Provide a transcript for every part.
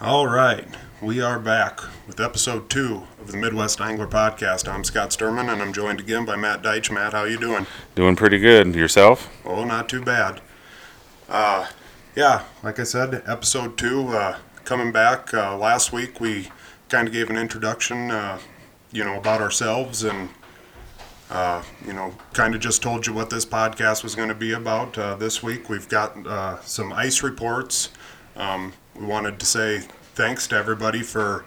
All right, we are back with episode two of the Midwest Angler Podcast. I'm Scott Sturman, and I'm joined again by Matt Deitch. Matt, how you doing? Doing pretty good. Yourself? Oh, not too bad. Uh, yeah, like I said, episode two uh, coming back. Uh, last week we kind of gave an introduction, uh, you know, about ourselves and. Uh, you know, kind of just told you what this podcast was going to be about. Uh, this week we've got uh, some ice reports. Um, we wanted to say thanks to everybody for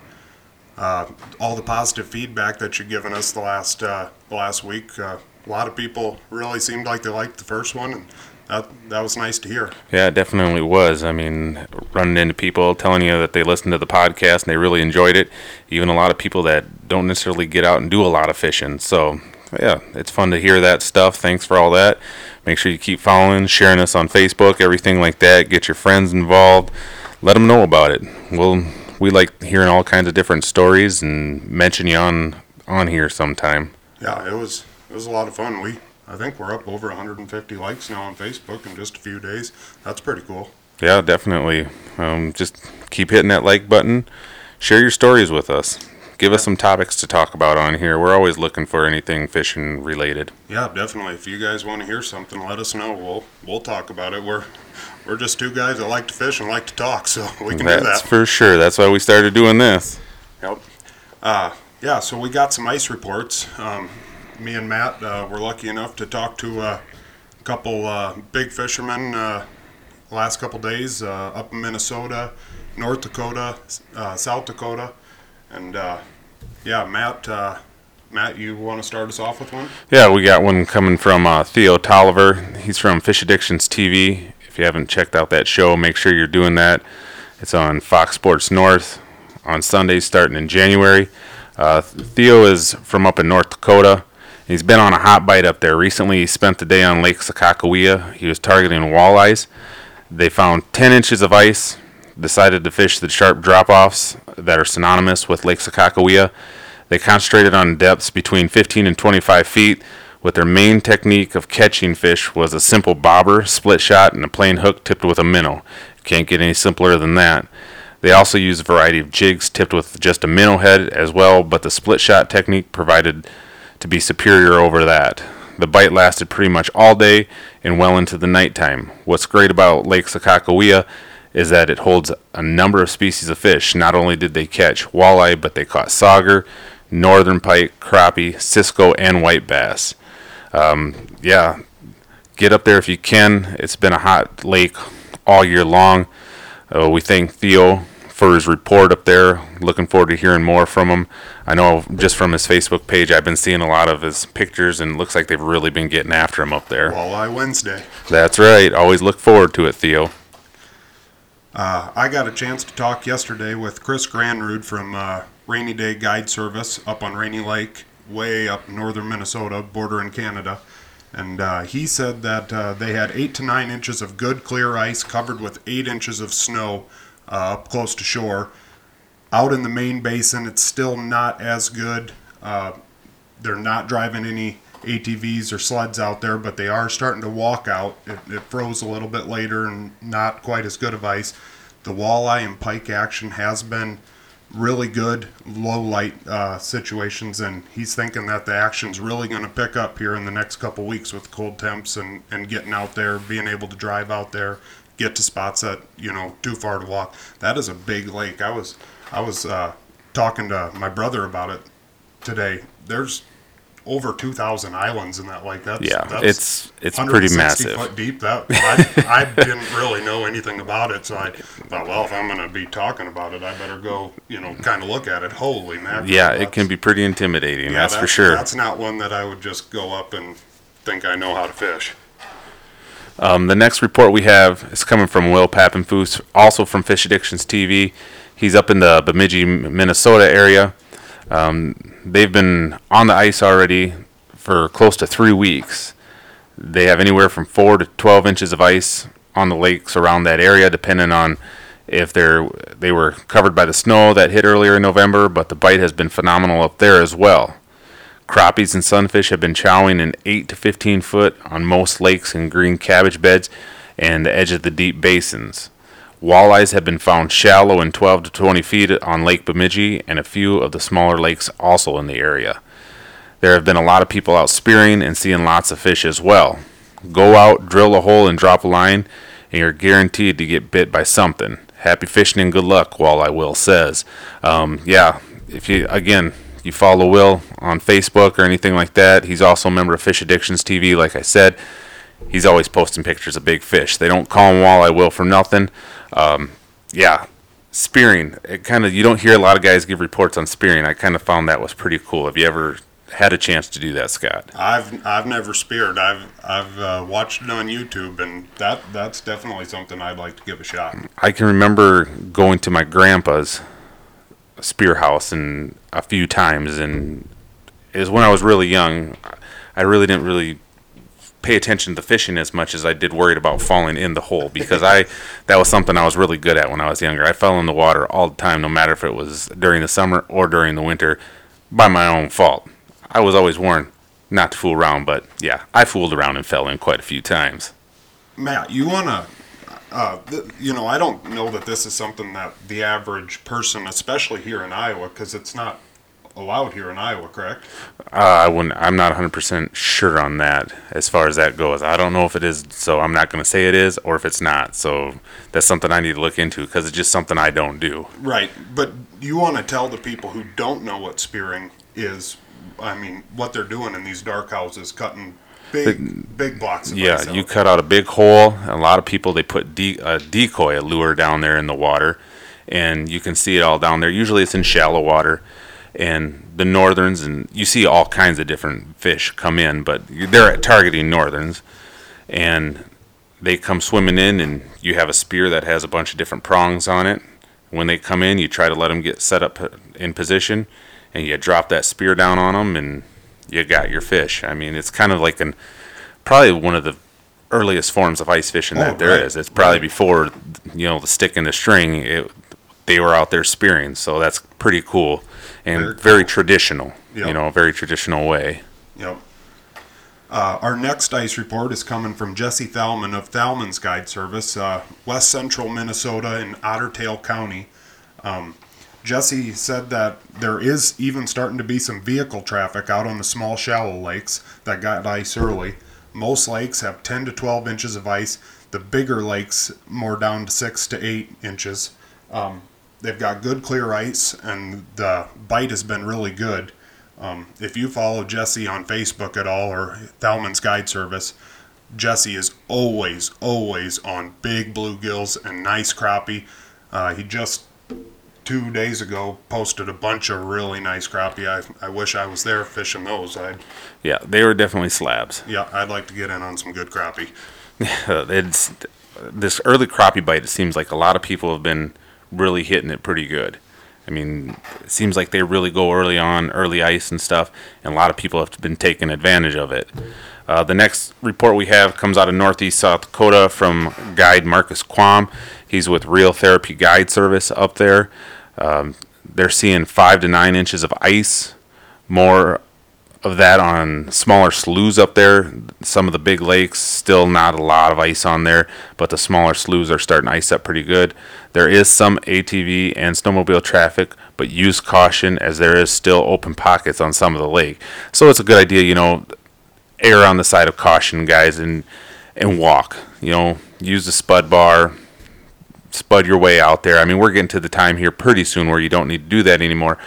uh, all the positive feedback that you've given us the last uh, the last week. Uh, a lot of people really seemed like they liked the first one, and that that was nice to hear. Yeah, it definitely was. I mean, running into people telling you that they listened to the podcast and they really enjoyed it. Even a lot of people that don't necessarily get out and do a lot of fishing. So, yeah, it's fun to hear that stuff. Thanks for all that. Make sure you keep following, sharing us on Facebook, everything like that. Get your friends involved. Let them know about it. We'll we like hearing all kinds of different stories and mention you on on here sometime. Yeah, it was it was a lot of fun. We I think we're up over 150 likes now on Facebook in just a few days. That's pretty cool. Yeah, definitely. Um, just keep hitting that like button. Share your stories with us. Give us some topics to talk about on here. We're always looking for anything fishing related. Yeah, definitely. If you guys want to hear something, let us know. We'll we'll talk about it. We're we're just two guys that like to fish and like to talk, so we can That's do that. for sure. That's why we started doing this. Yep. Uh, yeah, so we got some ice reports. Um, me and Matt uh, were lucky enough to talk to uh, a couple uh, big fishermen uh, last couple days uh, up in Minnesota, North Dakota, uh, South Dakota, and uh, yeah, Matt. Uh, Matt, you want to start us off with one? Yeah, we got one coming from uh, Theo Tolliver. He's from Fish Addictions TV. If you haven't checked out that show, make sure you're doing that. It's on Fox Sports North on Sundays starting in January. Uh, Theo is from up in North Dakota. He's been on a hot bite up there. Recently, he spent the day on Lake Sakakawea. He was targeting walleyes. They found 10 inches of ice, decided to fish the sharp drop offs that are synonymous with Lake Sakakawea. They concentrated on depths between 15 and 25 feet, with their main technique of catching fish was a simple bobber, split shot, and a plain hook tipped with a minnow. Can't get any simpler than that. They also used a variety of jigs tipped with just a minnow head as well, but the split shot technique provided to be superior over that. The bite lasted pretty much all day and well into the nighttime. What's great about Lake Sakakawea is that it holds a number of species of fish. Not only did they catch walleye, but they caught sauger, northern pike, crappie, cisco, and white bass. Um, yeah, get up there if you can. It's been a hot lake all year long. Uh, we thank Theo for his report up there. Looking forward to hearing more from him. I know just from his Facebook page, I've been seeing a lot of his pictures, and it looks like they've really been getting after him up there. Walleye Wednesday. That's right. Always look forward to it, Theo. Uh, I got a chance to talk yesterday with Chris Granrud from uh, Rainy Day Guide Service up on Rainy Lake, way up northern Minnesota, bordering Canada. And uh, he said that uh, they had eight to nine inches of good clear ice covered with eight inches of snow uh, up close to shore. Out in the main basin, it's still not as good. Uh, they're not driving any ATVs or sleds out there, but they are starting to walk out. It, it froze a little bit later and not quite as good of ice. The walleye and pike action has been really good low light uh, situations, and he's thinking that the action's really going to pick up here in the next couple weeks with cold temps and, and getting out there, being able to drive out there, get to spots that you know too far to walk. That is a big lake. I was I was uh, talking to my brother about it today. There's over 2,000 islands and that like That's, Yeah, that's it's it's pretty massive. foot deep. That I, I didn't really know anything about it, so I thought, well, if I'm going to be talking about it, I better go, you know, kind of look at it. Holy mackerel! Yeah, it can be pretty intimidating. yeah, that's for sure. That's not one that I would just go up and think I know how to fish. Um, the next report we have is coming from Will Pappenfuss, also from Fish Addictions TV. He's up in the Bemidji, Minnesota area. Um, they've been on the ice already for close to three weeks. They have anywhere from four to 12 inches of ice on the lakes around that area, depending on if they're they were covered by the snow that hit earlier in November. But the bite has been phenomenal up there as well. Crappies and sunfish have been chowing in 8 to 15 foot on most lakes and green cabbage beds and the edge of the deep basins. Walleyes have been found shallow in 12 to 20 feet on Lake Bemidji and a few of the smaller lakes also in the area. There have been a lot of people out spearing and seeing lots of fish as well. Go out, drill a hole, and drop a line, and you're guaranteed to get bit by something. Happy fishing and good luck, Walleye Will says. Um, yeah, if you, again, you follow Will on Facebook or anything like that, he's also a member of Fish Addictions TV, like I said. He's always posting pictures of big fish. They don't call him Walleye Will for nothing. Um, yeah, spearing. It kind of you don't hear a lot of guys give reports on spearing. I kind of found that was pretty cool. Have you ever had a chance to do that, Scott? I've I've never speared. I've I've uh, watched it on YouTube, and that that's definitely something I'd like to give a shot. I can remember going to my grandpa's spear house and a few times, and it was when I was really young. I really didn't really pay attention to the fishing as much as I did worried about falling in the hole because I that was something I was really good at when I was younger. I fell in the water all the time, no matter if it was during the summer or during the winter, by my own fault. I was always warned not to fool around, but yeah, I fooled around and fell in quite a few times. Matt, you wanna, uh, th- you know, I don't know that this is something that the average person, especially here in Iowa, because it's not allowed here in Iowa, correct? Uh, I wouldn't. I'm not 100% sure on that as far as that goes. I don't know if it is, so I'm not going to say it is or if it's not. So that's something I need to look into because it's just something I don't do. Right, but you want to tell the people who don't know what spearing is. I mean, what they're doing in these dark houses, cutting big, big blocks of Yeah, you cut out a big hole. A lot of people they put de- a decoy, a lure down there in the water, and you can see it all down there. Usually it's in shallow water, and the northerns and you see all kinds of different fish come in, but they're targeting northerns, and they come swimming in, and you have a spear that has a bunch of different prongs on it. When they come in, you try to let them get set up in position, and you drop that spear down on them, and you got your fish. I mean, it's kind of like an probably one of the earliest forms of ice fishing Oh, that there is. right, It's probably right. before you know the stick and the string. It, they were out there spearing, so that's pretty cool and Very very, traditional. Yep. You know, a very traditional way. Yep. Uh, our next ice report is coming from Jesse Thalman of Thalman's Guide Service, uh, West Central Minnesota in Otter Tail County. Um, Jesse said that there is even starting to be some vehicle traffic out on the small, shallow lakes that got ice early. Most lakes have 10 to 12 inches of ice. The bigger lakes, more down to 6 to 8 inches. Um, they've got good clear ice, and the bite has been really good. Um, if you follow Jesse on Facebook at all or Thalman's Guide Service, Jesse is always, always on big bluegills and nice crappie. Uh, he just two days ago posted a bunch of really nice crappie. I, I wish I was there fishing those. I'd Yeah, they were definitely slabs. yeah, I'd like to get in on some good crappie. it's this early crappie bite. It seems like a lot of people have been really hitting it pretty good. I mean, it seems like they really go early on, early ice and stuff, and a lot of people have been taking advantage of it. Uh, the next report we have comes out of Northeast South Dakota from guide Marcus Quam. He's with Reel Therapy Guide Service up there. Um, they're seeing five to nine inches of ice, more of that on smaller sloughs up there. Some of the big lakes, still not a lot of ice on there, but the smaller sloughs are starting to ice up pretty good. There is some ATV and snowmobile traffic, but use caution as there is still open pockets on some of the lake. So it's a good idea, you know, err on the side of caution, guys, and and walk. You know, use the spud bar, spud your way out there. I mean, we're getting to the time here pretty soon where you don't need to do that anymore.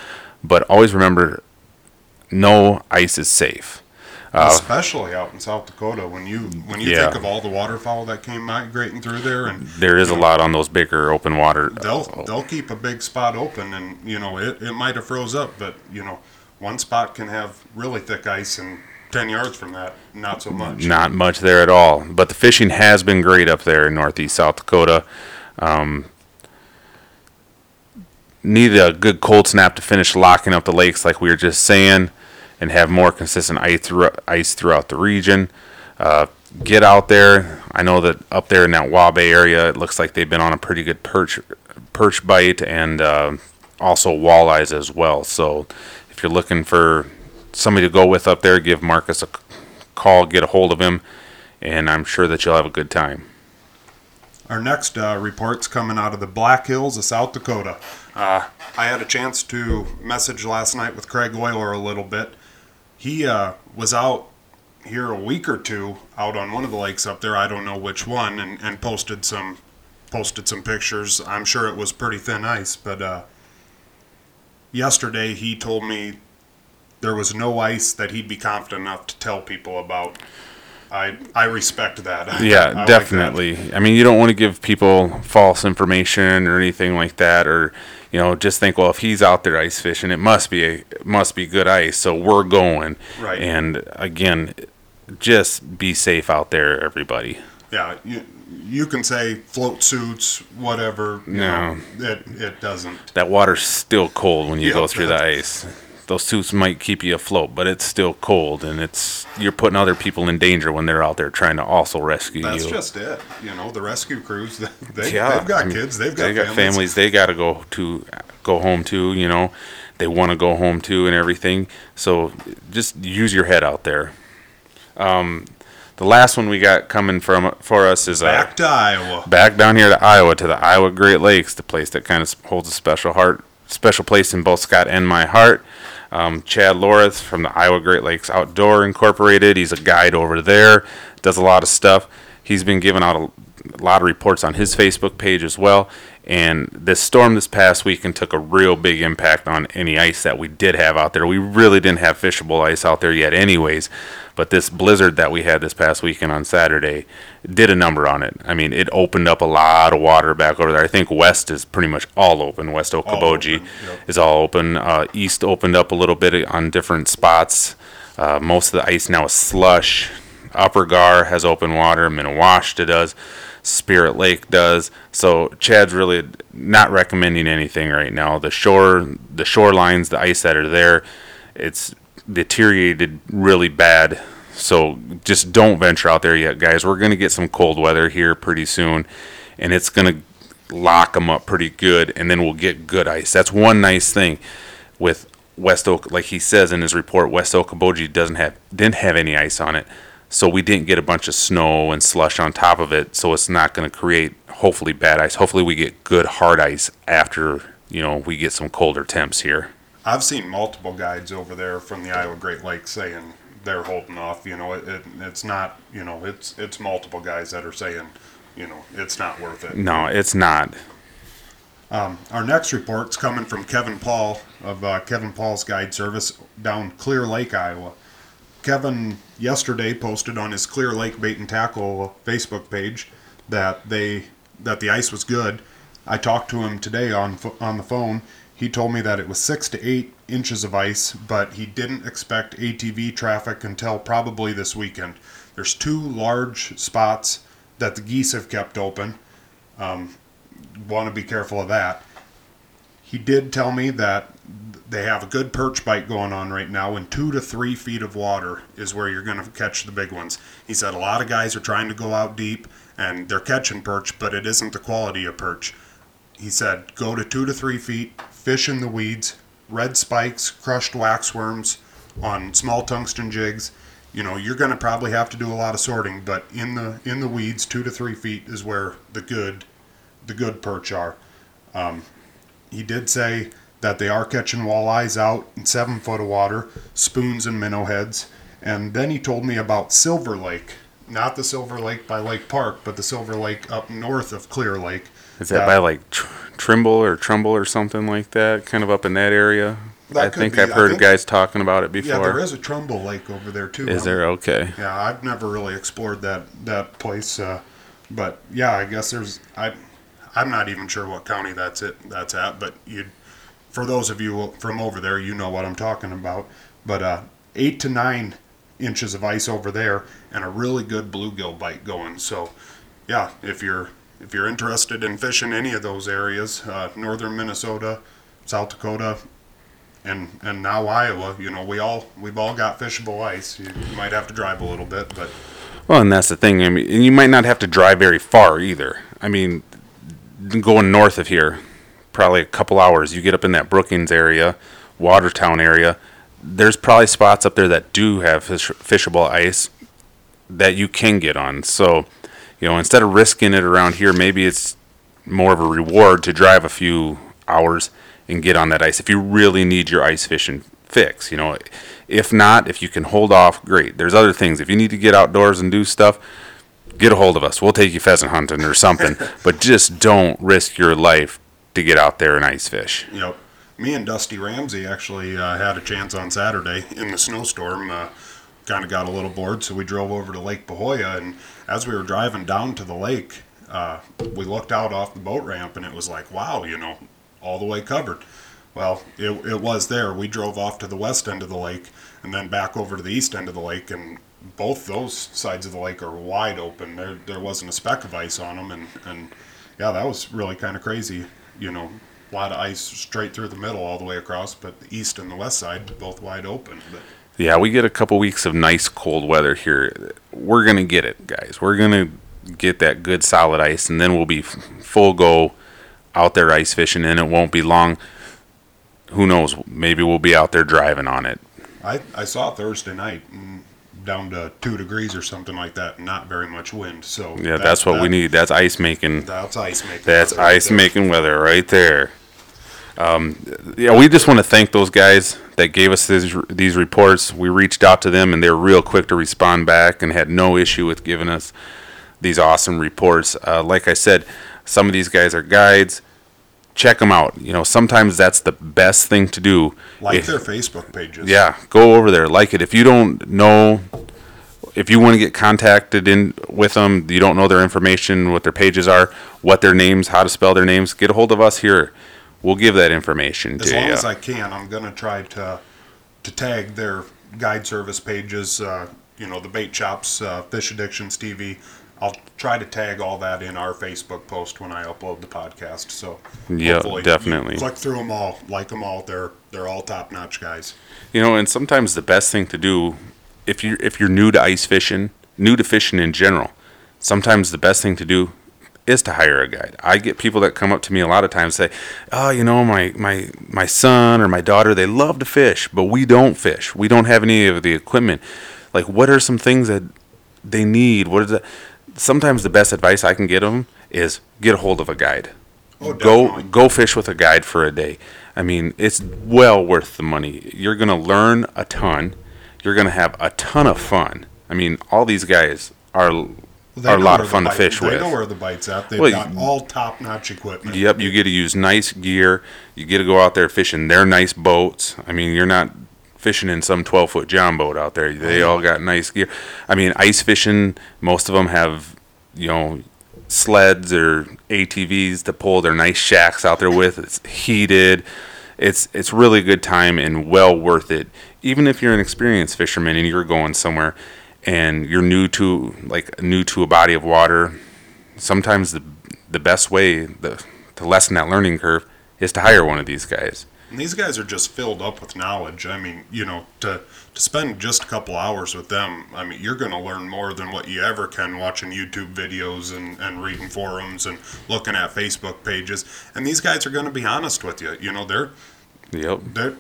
But always remember, no ice is safe. Uh, Especially out in South Dakota when you when you Yeah. think of all the waterfowl that came migrating through there and there is a lot on those bigger open water. they'll they'll keep a big spot open and you know it, it might have froze up but you know one spot can have really thick ice and 10 yards from that not so much Not much there at all. But the fishing has been great up there in northeast South Dakota. Um, need a good cold snap to finish locking up the lakes, like we were just saying, and have more consistent ice, through, ice throughout the region. Uh, get out there. I know that up there in that Waubay area, it looks like they've been on a pretty good perch perch bite and uh, also walleyes as well. So if you're looking for somebody to go with up there, give Marcus a call, get a hold of him, and I'm sure that you'll have a good time. Our next uh, report's coming out of the Black Hills of South Dakota. Uh, I had a chance to message last night with Craig Euler a little bit. He uh, was out here a week or two out on one of the lakes up there. I don't know which one, and, and posted some posted some pictures. I'm sure it was pretty thin ice, but uh, yesterday he told me there was no ice that he'd be confident enough to tell people about. I I respect that. I Yeah, like that. definitely. I mean, you don't want to give people false information or anything like that, or you know, just think, well, if he's out there ice fishing, it must be a it must be good ice, so we're going. Right. And again, just be safe out there, everybody. Yeah, you, you can say float suits, whatever. you No. know, it it doesn't. That water's still cold when you go through the ice. Those suits might keep you afloat, but it's still cold, and it's you're putting other people in danger when they're out there trying to also rescue That's you. That's just it. You know, the rescue crews. They, yeah, they've got I mean, kids. They've got families. they got families. families. They got to go to go home to. You know, they want to go home to and everything. So just use your head out there. Um, the last one we got coming from for us is uh, Back to Iowa. back down here to Iowa to the Iowa Great Lakes, the place that kind of holds a special heart, special place in both Scott and my heart. Um, Chad Lorith from the Iowa Great Lakes Outdoor Incorporated. He's a guide over there, does a lot of stuff. He's been giving out a, lot of reports on his Facebook page as well. And this storm this past weekend took a real big impact on any ice that we did have out there. We really didn't have fishable ice out there yet, anyways. But this blizzard that we had this past weekend on Saturday did a number on it. I mean, it opened up a lot of water back over there. I think west is pretty much all open. West Okoboji open, yep. is all open. Uh, east opened up a little bit on different spots. Uh, most of the ice now is slush. Upper Gar has open water. Minnewashta does. Spirit Lake does. So Chad's really not recommending anything right now. The shore, the shorelines, the ice that are there, it's deteriorated really bad. So just don't venture out there yet, guys. We're gonna get some cold weather here pretty soon, and it's gonna lock them up pretty good, and then we'll get good ice. That's one nice thing with West Oak, like he says in his report, West Okoboji doesn't have didn't have any ice on it, so we didn't get a bunch of snow and slush on top of it. So it's not going to create hopefully bad ice. Hopefully we get good hard ice after you know we get some colder temps here. I've seen multiple guides over there from the Iowa Great Lakes saying they're holding off. You know, it, it it's not. You know, it's it's multiple guys that are saying, you know, it's not worth it. No, it's not. Um, our next report's coming from Kevin Paul of uh, Kevin Paul's Guide Service down Clear Lake, Iowa. Kevin yesterday posted on his Clear Lake Bait and Tackle Facebook page that they that the ice was good. I talked to him today on on the phone. He told me that it was six to eight inches of ice, but he didn't expect ATV traffic until probably this weekend. There's two large spots that the geese have kept open um, want to be careful of that. He did tell me that they have a good perch bite going on right now, and two to three feet of water is where you're going to catch the big ones. He said a lot of guys are trying to go out deep and they're catching perch, but it isn't the quality of perch. He said go to two to three feet, fish in the weeds, red spikes, crushed waxworms on small tungsten jigs. You know, you're going to probably have to do a lot of sorting, but in the in the weeds, two to three feet is where the good the good perch are. Um, he did say that they are catching walleyes out in seven foot of water, spoons and minnow heads. And then he told me about Silver Lake, not the Silver Lake by Lake Park, but the Silver Lake up north of Clear Lake. Is that by like tr- Trimble or Trumbull or something like that? Kind of up in that area. That I think be. I've heard think- guys talking about it before. Yeah, there is a Trumbull Lake over there too. Is I'm- there? Okay. Yeah, I've never really explored that that place, uh, but yeah, I guess there's I, I'm not even sure what county that's it that's at, but you, for those of you from over there, you know what I'm talking about. But uh, eight to nine inches of ice over there, and a really good bluegill bite going. So, yeah, if you're if you're interested in fishing any of those areas, uh, northern Minnesota, South Dakota, and and now Iowa, you know, we all we've all got fishable ice. You might have to drive a little bit, but Well, and that's the thing. I mean, you might not have to drive very far either. I mean, going north of here, probably a couple hours. You get up in that Brookings area, Watertown area. There's probably spots up there that do have fish, fishable ice that you can get on. So You know, instead of risking it around here, maybe it's more of a reward to drive a few hours and get on that ice if you really need your ice fishing fix. You know, if not, if you can hold off, great. There's other things. If you need to get outdoors and do stuff, get a hold of us. We'll take you pheasant hunting or something. but just don't risk your life to get out there and ice fish. Yep. Me and Dusty Ramsey actually uh, had a chance on Saturday in the snowstorm. Uh, kind of got a little bored, so we drove over to Lake Pahoja. And as we were driving down to the lake, uh, we looked out off the boat ramp, and it was like, wow, you know, all the way covered. Well, it, it was there. We drove off to the west end of the lake and then back over to the east end of the lake, and both those sides of the lake are wide open. There, there wasn't a speck of ice on them, and, and yeah, that was really kind of crazy. You know, a lot of ice straight through the middle all the way across, but the east and the west side both wide open. But Yeah, we get a couple weeks of nice cold weather here. We're going to get it, guys. We're going to get that good solid ice, and then we'll be full go out there ice fishing, and it won't be long. Who knows? Maybe we'll be out there driving on it. I, I saw Thursday night down to two degrees or something like that, not very much wind. So Yeah, that- that's what we need. That's ice making. That's ice making. That's weather right ice there. making weather right there. Um, yeah, we just want to thank those guys that gave us these these reports. We reached out to them, and they were real quick to respond back, and had no issue with giving us these awesome reports. Uh, like I said, some of these guys are guides. Check them out. You know, sometimes that's the best thing to do. Like If- their Facebook pages. yeah, go over there, like it. If you don't know, if you want to get contacted in with them, you don't know their information, what their pages are, what their names, how to spell their names, get a hold of us here. We'll give that information As to long you. as I can, I'm gonna try to to tag their guide service pages. Uh, you know, the bait shops, uh, Fish Addictions TV. I'll try to tag all that in our Facebook post when I upload the podcast. So Yeah, definitely. click through them all, like them all. They're they're all top notch guys. You know, and sometimes the best thing to do, if you if you're new to ice fishing, new to fishing in general, sometimes the best thing to do is to hire a guide. I get people that come up to me a lot of times say, "Oh, you know, my my my son or my daughter, they love to fish, but we don't fish. We don't have any of the equipment. Like, what are some things that they need? What is that?" Sometimes the best advice I can get them is get a hold of a guide Oh, go go fish with a guide for a day. I mean, it's well worth the money. You're gonna learn a ton. You're gonna have a ton of fun. I mean, all these guys are They are a lot of fun to bite- fish they with. They know where the bite's at. They've Well, got all top notch equipment. Yep, you get to use nice gear. You get to go out there fishing their nice boats. I mean, you're not fishing in some 12 foot John boat out there. They all got nice gear. I mean, ice fishing, most of them have, you know, sleds or ATVs to pull their nice shacks out there with. It's heated. It's it's really a good time and well worth it. Even if you're an experienced fisherman and you're going somewhere and you're new to like new to a body of water, sometimes the the best way the, to lessen that learning curve is to hire one of these guys. And these guys are just filled up with knowledge. I mean, you know, to to spend just a couple hours with them, I mean, you're going to learn more than what you ever can watching YouTube videos and, and reading forums and looking at Facebook pages. And these guys are going to be honest with you. You know, they're Yep. they're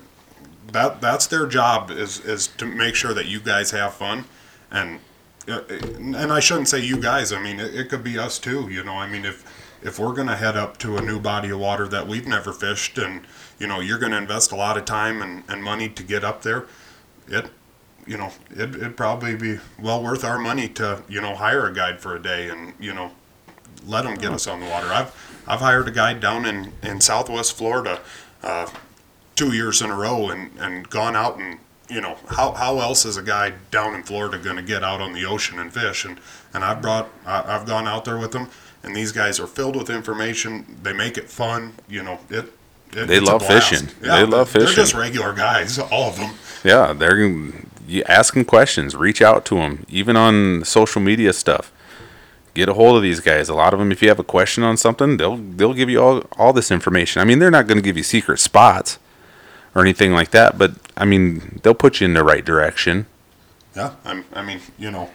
that that's their job is is to make sure that you guys have fun and uh, and I shouldn't say you guys I mean it, it could be us too you know I mean if if we're gonna head up to a new body of water that we've never fished and you know you're gonna invest a lot of time and, and money to get up there it you know it, it'd probably be well worth our money to you know hire a guide for a day and you know let them get us on the water. I've I've hired a guide down in in Southwest Florida uh, two years in a row and, and gone out and you know how, how else is a guy down in Florida going to get out on the ocean and fish? And and I've brought I, I've gone out there with them and these guys are filled with information they make it fun you know it, it They love fishing. yeah, They love fishing. they're just regular guys all of them Yeah, they're you ask them questions, reach out to them, even on social media stuff. Get a hold of these guys. A lot of them, if you have a question on something, they'll they'll give you all all this information. I mean, they're not going to give you secret spots or anything like that, but I mean, they'll put you in the right direction. yeah I'm, I mean you know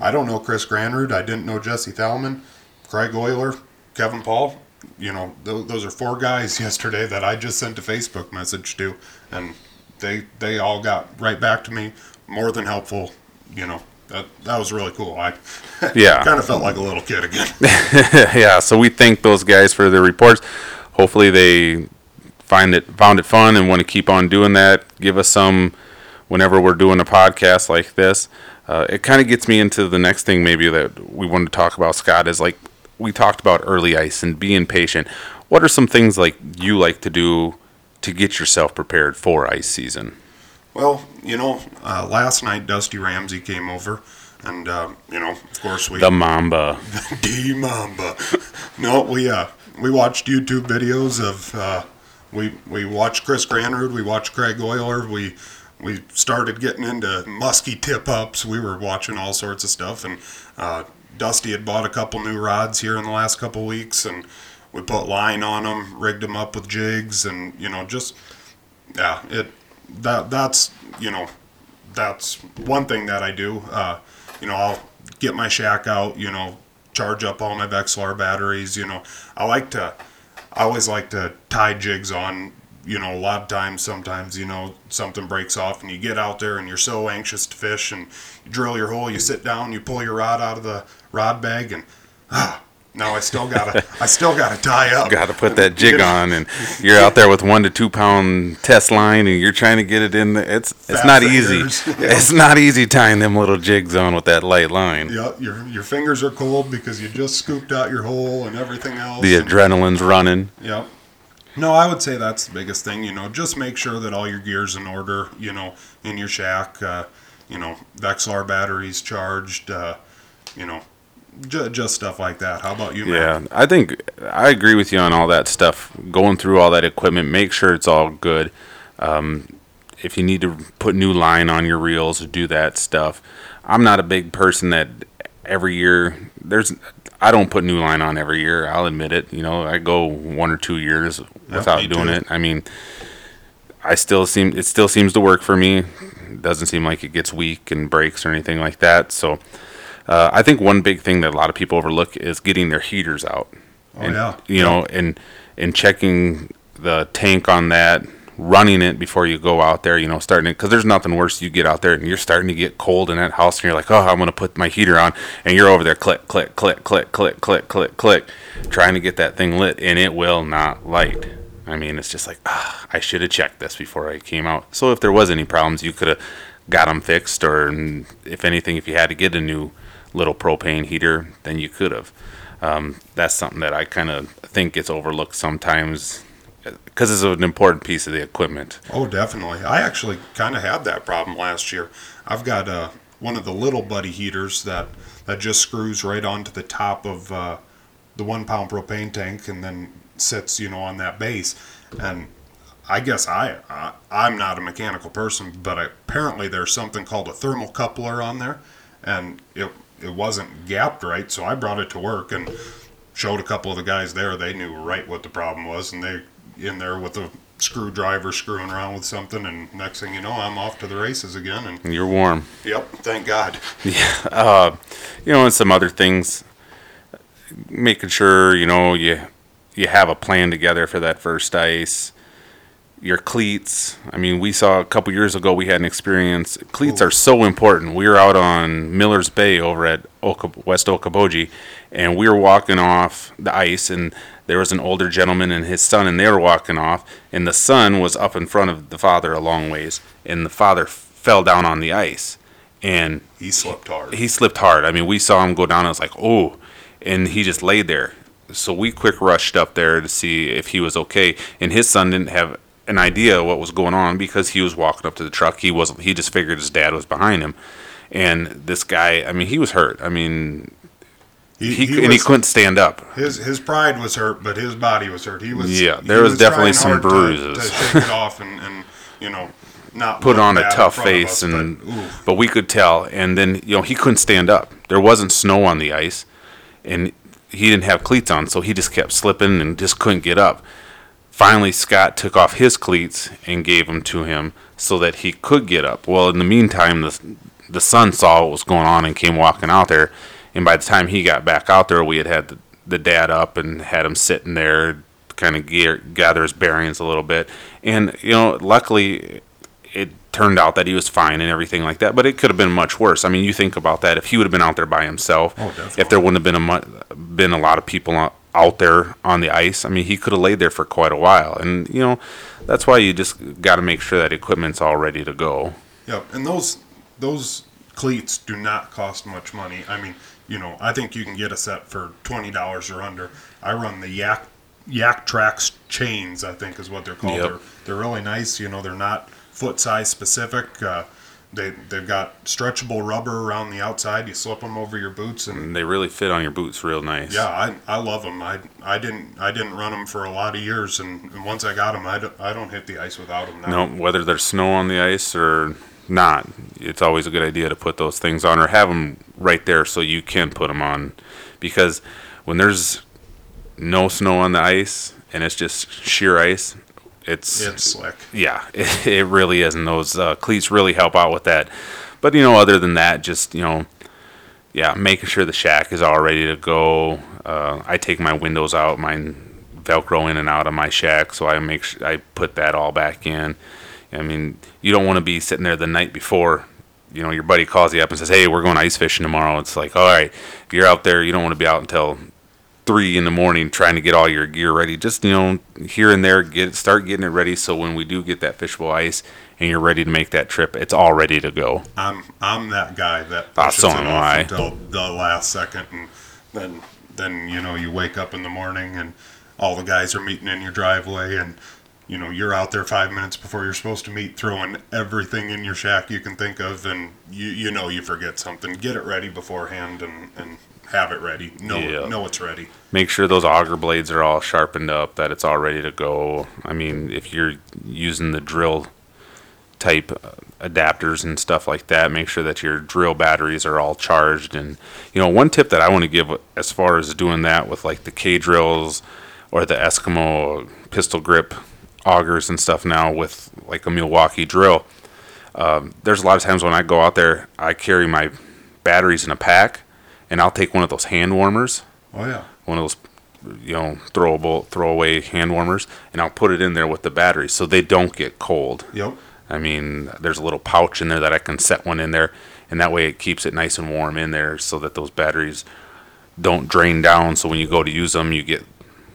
I don't know Chris Granrud I didn't know Jesse Thalman Craig Euler Kevin Paul you know th- those are four guys yesterday that I just sent a Facebook message to and they they all got right back to me more than helpful you know that that was really cool. I Yeah. kind of felt like a little kid again. yeah, so we thank those guys for their reports. Hopefully they find it found it fun and want to keep on doing that. Give us some whenever we're doing a podcast like this. Uh, it kind of gets me into the next thing maybe that we want to talk about, Scott, is like we talked about early ice and being patient. What are some things like you like to do to get yourself prepared for ice season? Well, you know, uh, last night Dusty Ramsey came over, and uh, you know, of course we The Mamba. D Mamba. No, we uh we watched YouTube videos of uh, we we watched Chris Granrud, we watched Craig Euler, we we started getting into musky tip ups. We were watching all sorts of stuff, and uh, Dusty had bought a couple new rods here in the last couple weeks, and we put line on them, rigged them up with jigs, and you know just yeah it that that's you know that's one thing that I do. Uh, you know, I'll get my shack out. You know, charge up all my Vexilar batteries. You know, I like to. I always like to tie jigs on. You know, a lot of times, sometimes, you know, something breaks off and you get out there and you're so anxious to fish and you drill your hole, you sit down, you pull your rod out of the rod bag and, ah, now I still gotta, I still gotta tie up. got to put that jig on, and you're out there with one to two pound test line, and you're trying to get it in. The, it's it's not easy. fingers. It's not easy tying them little jigs on with that light line. Yep, your your fingers are cold because you just scooped out your hole and everything else. The adrenaline's running. Yep. No, I would say that's the biggest thing. You know, just make sure that all your gear's in order. You know, in your shack. Uh, you know, Vexilar batteries charged. Uh, you know, ju- just stuff like that. How about you, Matt? Yeah, I think I agree with you on all that stuff. Going through all that equipment, make sure it's all good. Um, if you need to put new line on your reels, do that stuff. I'm not a big person that every year there's. I don't put new line on every year. I'll admit it. You know, I go one or two years without me doing too. it. I mean, I still seem it still seems to work for me. It doesn't seem like it gets weak and breaks or anything like that. So, uh, I think one big thing that a lot of people overlook is getting their heaters out. Oh, and, yeah. You know, and and checking the tank on that, running it before you go out there. You know, starting it because there's nothing worse. You get out there and you're starting to get cold in that house, and you're like, oh, I'm gonna put my heater on, and you're over there, click, click, click, click, click, click, click, click, trying to get that thing lit, and it will not light. I mean, it's just like, ah, I should have checked this before I came out. So if there was any problems, you could have got them fixed, or if anything, if you had to get a new little propane heater, then you could have. Um, that's something that I kind of think gets overlooked sometimes because it's an important piece of the equipment. Oh, definitely. I actually kind of had that problem last year. I've got uh, one of the little buddy heaters that that just screws right onto the top of uh, the one pound propane tank and then sits, you know, on that base. And I guess I, I I'm not a mechanical person, but apparently there's something called a thermal coupler on there, and it it wasn't gapped right, so I brought it to work and showed a couple of the guys there. They knew right what the problem was, and they in there with a screwdriver screwing around with something, and next thing you know, I'm off to the races again. And you're warm. yep, thank God. uh, you know, and some other things. Making sure you know you you have a plan together for that first ice. Your cleats. I mean, we saw a couple years ago we had an experience. Cleats are so important. We were out on Miller's Bay over at Oka, West Okoboji, and we were walking off the ice, and there was an older gentleman and his son, and they were walking off, and the son was up in front of the father a long ways, and the father fell down on the ice, and He slipped hard. he slipped hard. I mean, we saw him go down. And I was like, oh, and he just laid there. So we quick rushed up there to see if he was okay. And his son didn't have an idea what was going on because he was walking up to the truck. He wasn't. He just figured his dad was behind him. And this guy, I mean, he was hurt. I mean, he, and he was- couldn't stand up. His his pride was hurt, but his body was hurt. He was Yeah, there was definitely some to- bruises. to, shake it off and, and you know not put on a tough face us, and but, but we could tell and then you know he couldn't stand up there wasn't snow on the ice and he didn't have cleats on so he just kept slipping and just couldn't get up finally scott took off his cleats and gave them to him so that he could get up well in the meantime the the son saw what was going on and came walking out there and by the time he got back out there we had had the, the dad up and had him sitting there kind of gear, gather his bearings a little bit and you know luckily it turned out that he was fine and everything like that. But it could have been much worse. I mean, you think about that. If he would have been out there by himself, Oh, if there wouldn't have been a mu- been a lot of people out- there on the ice, I mean, he could have laid there for quite a while. And you know, that's why you just got to make sure that equipment's all ready to go. Yep, and those those cleats do not cost much money. I mean, you know, I think you can get a set for twenty dollars or under. I run the Yak Yaktrax chains. I think is what they're called. Yep. They're they're really nice. You know, they're not foot size specific. Uh, they they've got stretchable rubber around the outside. You slip them over your boots, and And they really fit on your boots real nice. yeah, I, I love them. I, I didn't I didn't run them for a lot of years, and, and once I got them, I don't, I don't hit the ice without them now. No, whether there's snow on the ice or not, it's always a good idea to put those things on or have them right there so you can put them on. Because when there's no snow on the ice and it's just sheer ice, it's, It's slick. yeah, it, it really is, and those uh, cleats really help out with that. But you know, other than that, just you know, yeah, making sure the shack is all ready to go. Uh, I take my windows out, mine Velcro in and out of my shack, so I make sure I put that all back in. I mean, you don't want to be sitting there the night before. You know, your buddy calls you up and says, "Hey, we're going ice fishing tomorrow." It's like, all right, if you're out there, you don't want to be out until three in the morning trying to get all your gear ready. Just you know, here and there, get start getting it ready so when we do get that fishable ice and you're ready to make that trip, it's all ready to go. I'm I'm that guy that Ah, pushes so it off I. until the last second, and then then you know you wake up in the morning and all the guys are meeting in your driveway, and you know you're out there five minutes before you're supposed to meet, throwing everything in your shack you can think of, and you you know you forget something. Get it ready beforehand and and have it ready. Know Yeah. know it's ready. Make sure those auger blades are all sharpened up, that it's all ready to go. I mean, if you're using the drill type adapters and stuff like that, make sure that your drill batteries are all charged. And you know, one tip that I want to give as far as doing that with like the K drills or the Eskimo pistol grip augers and stuff now with like a Milwaukee drill. Um, there's a lot of times when I go out there, I carry my batteries in a pack, and I'll take one of those hand warmers Oh yeah. one of those you know throwable throwaway hand warmers and I'll put it in there with the batteries so they don't get cold. Yep. I mean, there's a little pouch in there that I can set one in there and that way it keeps it nice and warm in there so that those batteries don't drain down so when you go to use them you get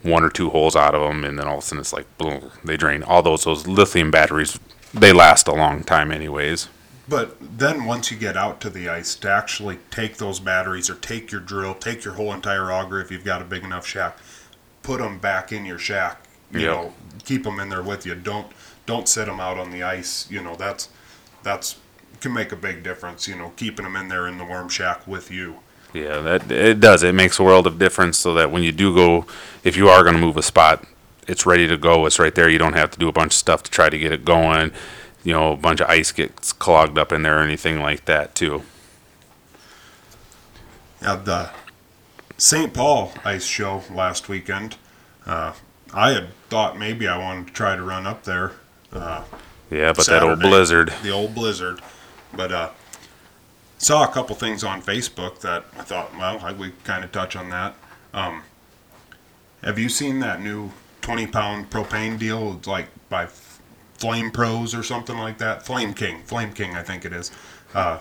one or two holes out of them and then all of a sudden it's like boom, they drain. All those those lithium batteries they last a long time anyways. But then once you get out to the ice, to actually take those batteries or take your drill, take your whole entire auger if you've got a big enough shack, put them back in your shack. You Yep. know, keep them in there with you. Don't don't set them out on the ice. You know, that's that's can make a big difference. You know, keeping them in there in the warm shack with you. Yeah, that it does. It makes a world of difference so that when you do go, if you are going to move a spot, it's ready to go. It's right there. You don't have to do a bunch of stuff to try to get it going. You know, a bunch of ice gets clogged up in there or anything like that too. At the St. Paul ice show last weekend, uh, I had thought maybe I wanted to try to run up there. Uh, Yeah, but that old blizzard. the old blizzard. But uh, saw a couple things on Facebook that I thought, well, I would kind of touch on that. Um, have you seen that new 20 pound propane deal? It's like by Flame Pros or something like that. Flame King, Flame King, I think it is. Uh,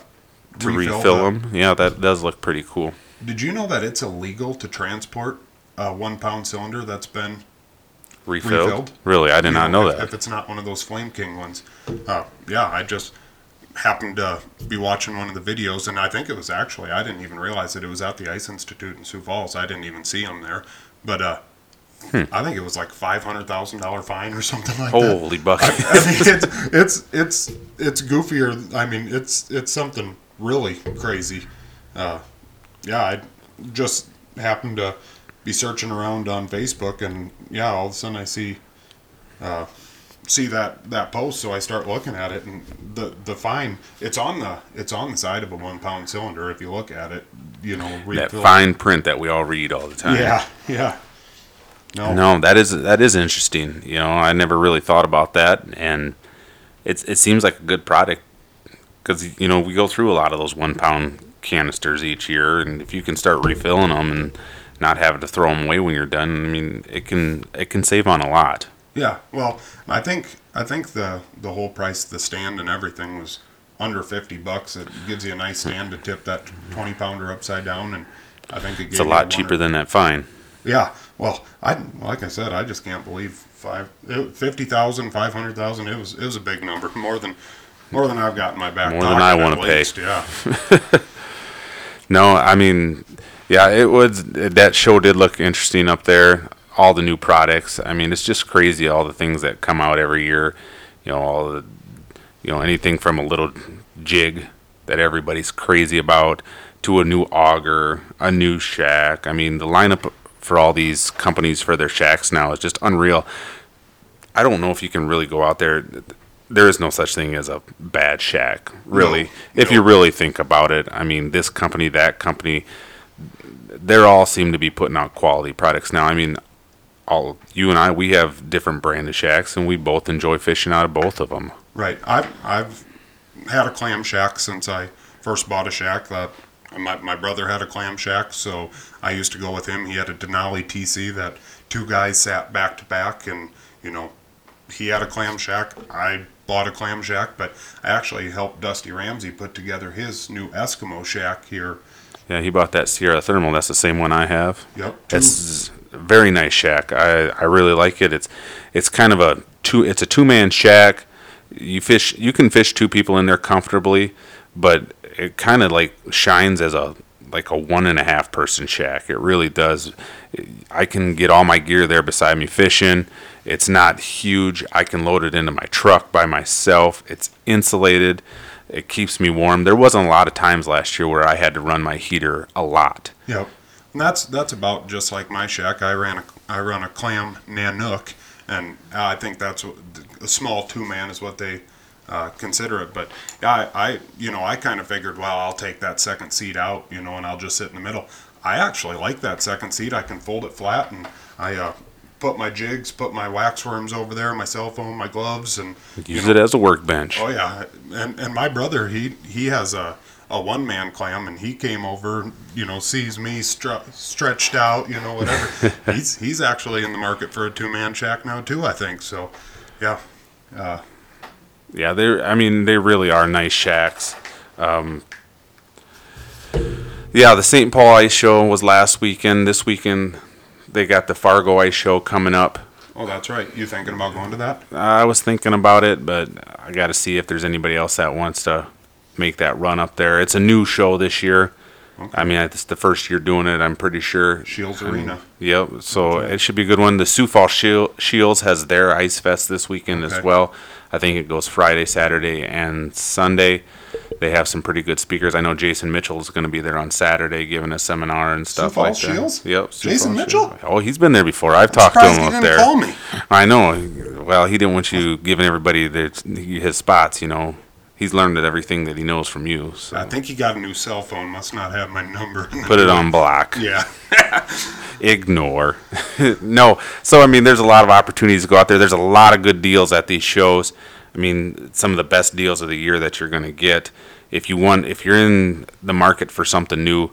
To refill, the- them, yeah, that does look pretty cool. Did you know that it's illegal to transport a one pound cylinder that's been Refilled? Refilled? Really, I did you not know if, that. If it's not one of those Flame King ones. Uh, yeah, I just happened to be watching one of the videos, and I think it was actually, I didn't even realize that it was at the Ice Institute in Sioux Falls. I didn't even see them there. But uh, Hmm. I think it was like $500,000 fine or something like that. Holy bucket! I mean, it's, it's, it's, it's goofier. I mean, it's, it's something really crazy. Uh, yeah, I just happened to be searching around on Facebook, and yeah, all of a sudden I see uh, see that that post, so I start looking at it, and the the fine it's on the it's on the side of a one pound cylinder. If you look at it, you know, that fine print that we all read all the time. Yeah, yeah. No, No, that is that is interesting. You know, I never really thought about that, and it's it seems like a good product because you know we go through a lot of those one pound canisters each year, and if you can start refilling them and not having to throw them away when you're done, I mean, it can it can save on a lot. Yeah, well, I think I think the the whole price, the stand and everything was under fifty bucks. It gives you a nice stand to tip that twenty pounder upside down, and I think it It's a lot cheaper than that fine. Yeah, well, I like I said, I just can't believe five fifty thousand, five hundred thousand. It was it was a big number, more than more than I've got in my back. More than I wanna pay. Yeah, No, I mean, yeah, it was that show did look interesting up there. All the new products. I mean, it's just crazy all the things that come out every year. You know, all the you know anything from a little jig that everybody's crazy about to a new auger, a new shack. I mean, the lineup for all these companies for their shacks now is just unreal. I don't know if you can really go out there. There is no such thing as a bad shack, really. No, if no. you really think about it, I mean, this company, that company, they're all seem to be putting out quality products now. I mean, all you and I, we have different brand of shacks, and we both enjoy fishing out of both of them. right. I've I've had a clam shack since I first bought a shack. That my my brother had a clam shack, so I used to go with him. He had a Denali TC that two guys sat back to back, and you know, he had a clam shack. I bought a clam shack, but I actually helped Dusty Ramsey put together his new Eskimo shack here. Yeah, he bought that Sierra Thermal. That's the same one I have. Yep. two- It's a very nice shack. I, I really like it. It's it's kind of a two it's a two man shack. You fish you can fish two people in there comfortably, but it kind of like shines as a like a one and a half person shack. It really does. I can get all my gear there beside me fishing. It's not huge. I can load it into my truck by myself. It's insulated. It keeps me warm. There wasn't a lot of times last year where I had to run my heater a lot. Yep. And that's that's about just like my shack. I ran a I run a clam Nanook, and I think that's what, a small two man is what they uh, consider it. But I, I you know I kind of figured well I'll take that second seat out you know and I'll just sit in the middle. I actually like that second seat. I can fold it flat and I uh, put my jigs, put my wax worms over there, my cell phone, my gloves, and Use it as a workbench. Oh yeah, and and my brother he he has a a one man clam, and he came over, you know, sees me stre- stretched out, you know, whatever. he's he's actually in the market for a two man shack now too, I think. So, yeah, Yeah, they're. I mean, they really are nice shacks. Um, yeah, the St. Paul Ice Show was last weekend. This weekend, they got the Fargo Ice Show coming up. oh that's right. You thinking about going to that? I was thinking about it, but I got to see if there's anybody else that wants to make that run up there. It's a new show this year. Okay. I mean, it's the first year doing it. I'm pretty sure. Scheels I mean, Arena. Yep. So it should be a good one. The Sioux Falls Scheels has their Ice Fest this weekend as well. I think it goes Friday, Saturday, and Sunday. They have some pretty good speakers. I know Jason Mitchell is going to be there on Saturday giving a seminar and stuff like that. Scheels? Yep. Sioux Jason Falls Mitchell? Scheels. Oh, he's been there before. I've talked to him he up didn't there. call me. I know. Well, he didn't want you giving everybody their, his spots. You know, he's learned everything that he knows from you. So I think he got a new cell phone. Must not have my number. put it on block. Yeah. Ignore. no. So I mean, there's a lot of opportunities to go out there. There's a lot of good deals at these shows. I mean, some of the best deals of the year that you're going to get. If you want, if you're in the market for something new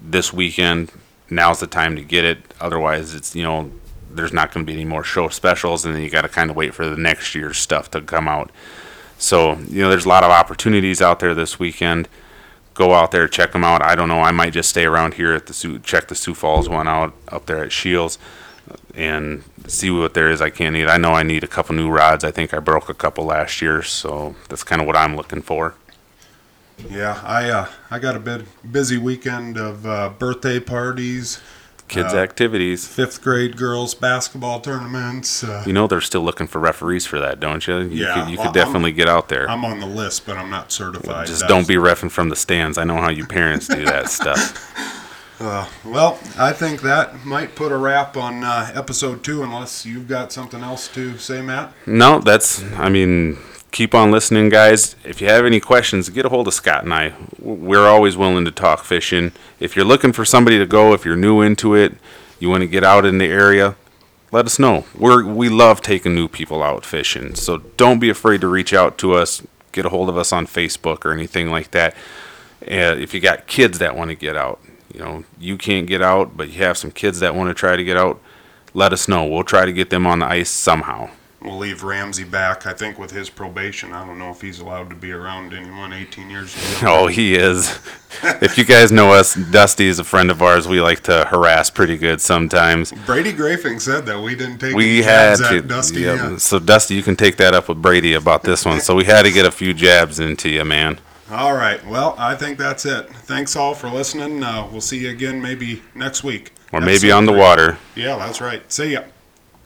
this weekend, now's the time to get it. Otherwise, it's you know, there's not going to be any more show specials, and then you got to kind of wait for the next year's stuff to come out. So you know, there's a lot of opportunities out there this weekend. Go out there, check them out. I don't know. I might just stay around here at the Sioux, check the Sioux Falls one out up there at Scheels, and see what there is I can't need. I know I need a couple new rods. I think I broke a couple last year, so that's kind of what I'm looking for. Yeah, I uh, I got a bit busy weekend of uh, birthday parties, Kids' Uh, activities. fifth grade girls basketball tournaments. Uh, You know they're still looking for referees for that, don't you? You Yeah, could, you well, could definitely get out there. I'm on the list, but I'm not certified. Just don't be refing from the stands. I know how you parents do that stuff. Uh, well, I think that might put a wrap on uh, episode two, unless you've got something else to say, Matt. No, that's. I mean, keep on listening, guys. If you have any questions, get a hold of Scott and I. We're always willing to talk fishing. If you're looking for somebody to go, if you're new into it, you want to get out in the area, let us know. We're we love taking new people out fishing. So don't be afraid to reach out to us. Get a hold of us on Facebook or anything like that. If you got kids that want to get out, you know, you can't get out, but you have some kids that want to try to get out, let us know. We'll try to get them on the ice somehow. We'll leave Ramsey back. I think with his probation, I don't know if he's allowed to be around anyone 18 years. Old. Oh, he is. if you guys know us, Dusty is a friend of ours. We like to harass pretty good sometimes. Brady Grafing said that we didn't take We had to. Dusty yep. So, Dusty, you can take that up with Brady about this one. So, we had to get a few jabs into you, man. All right. Well, I think that's it. Thanks all for listening. Uh, we'll see you again maybe next week. Or maybe on the water. Yeah, that's right. See ya.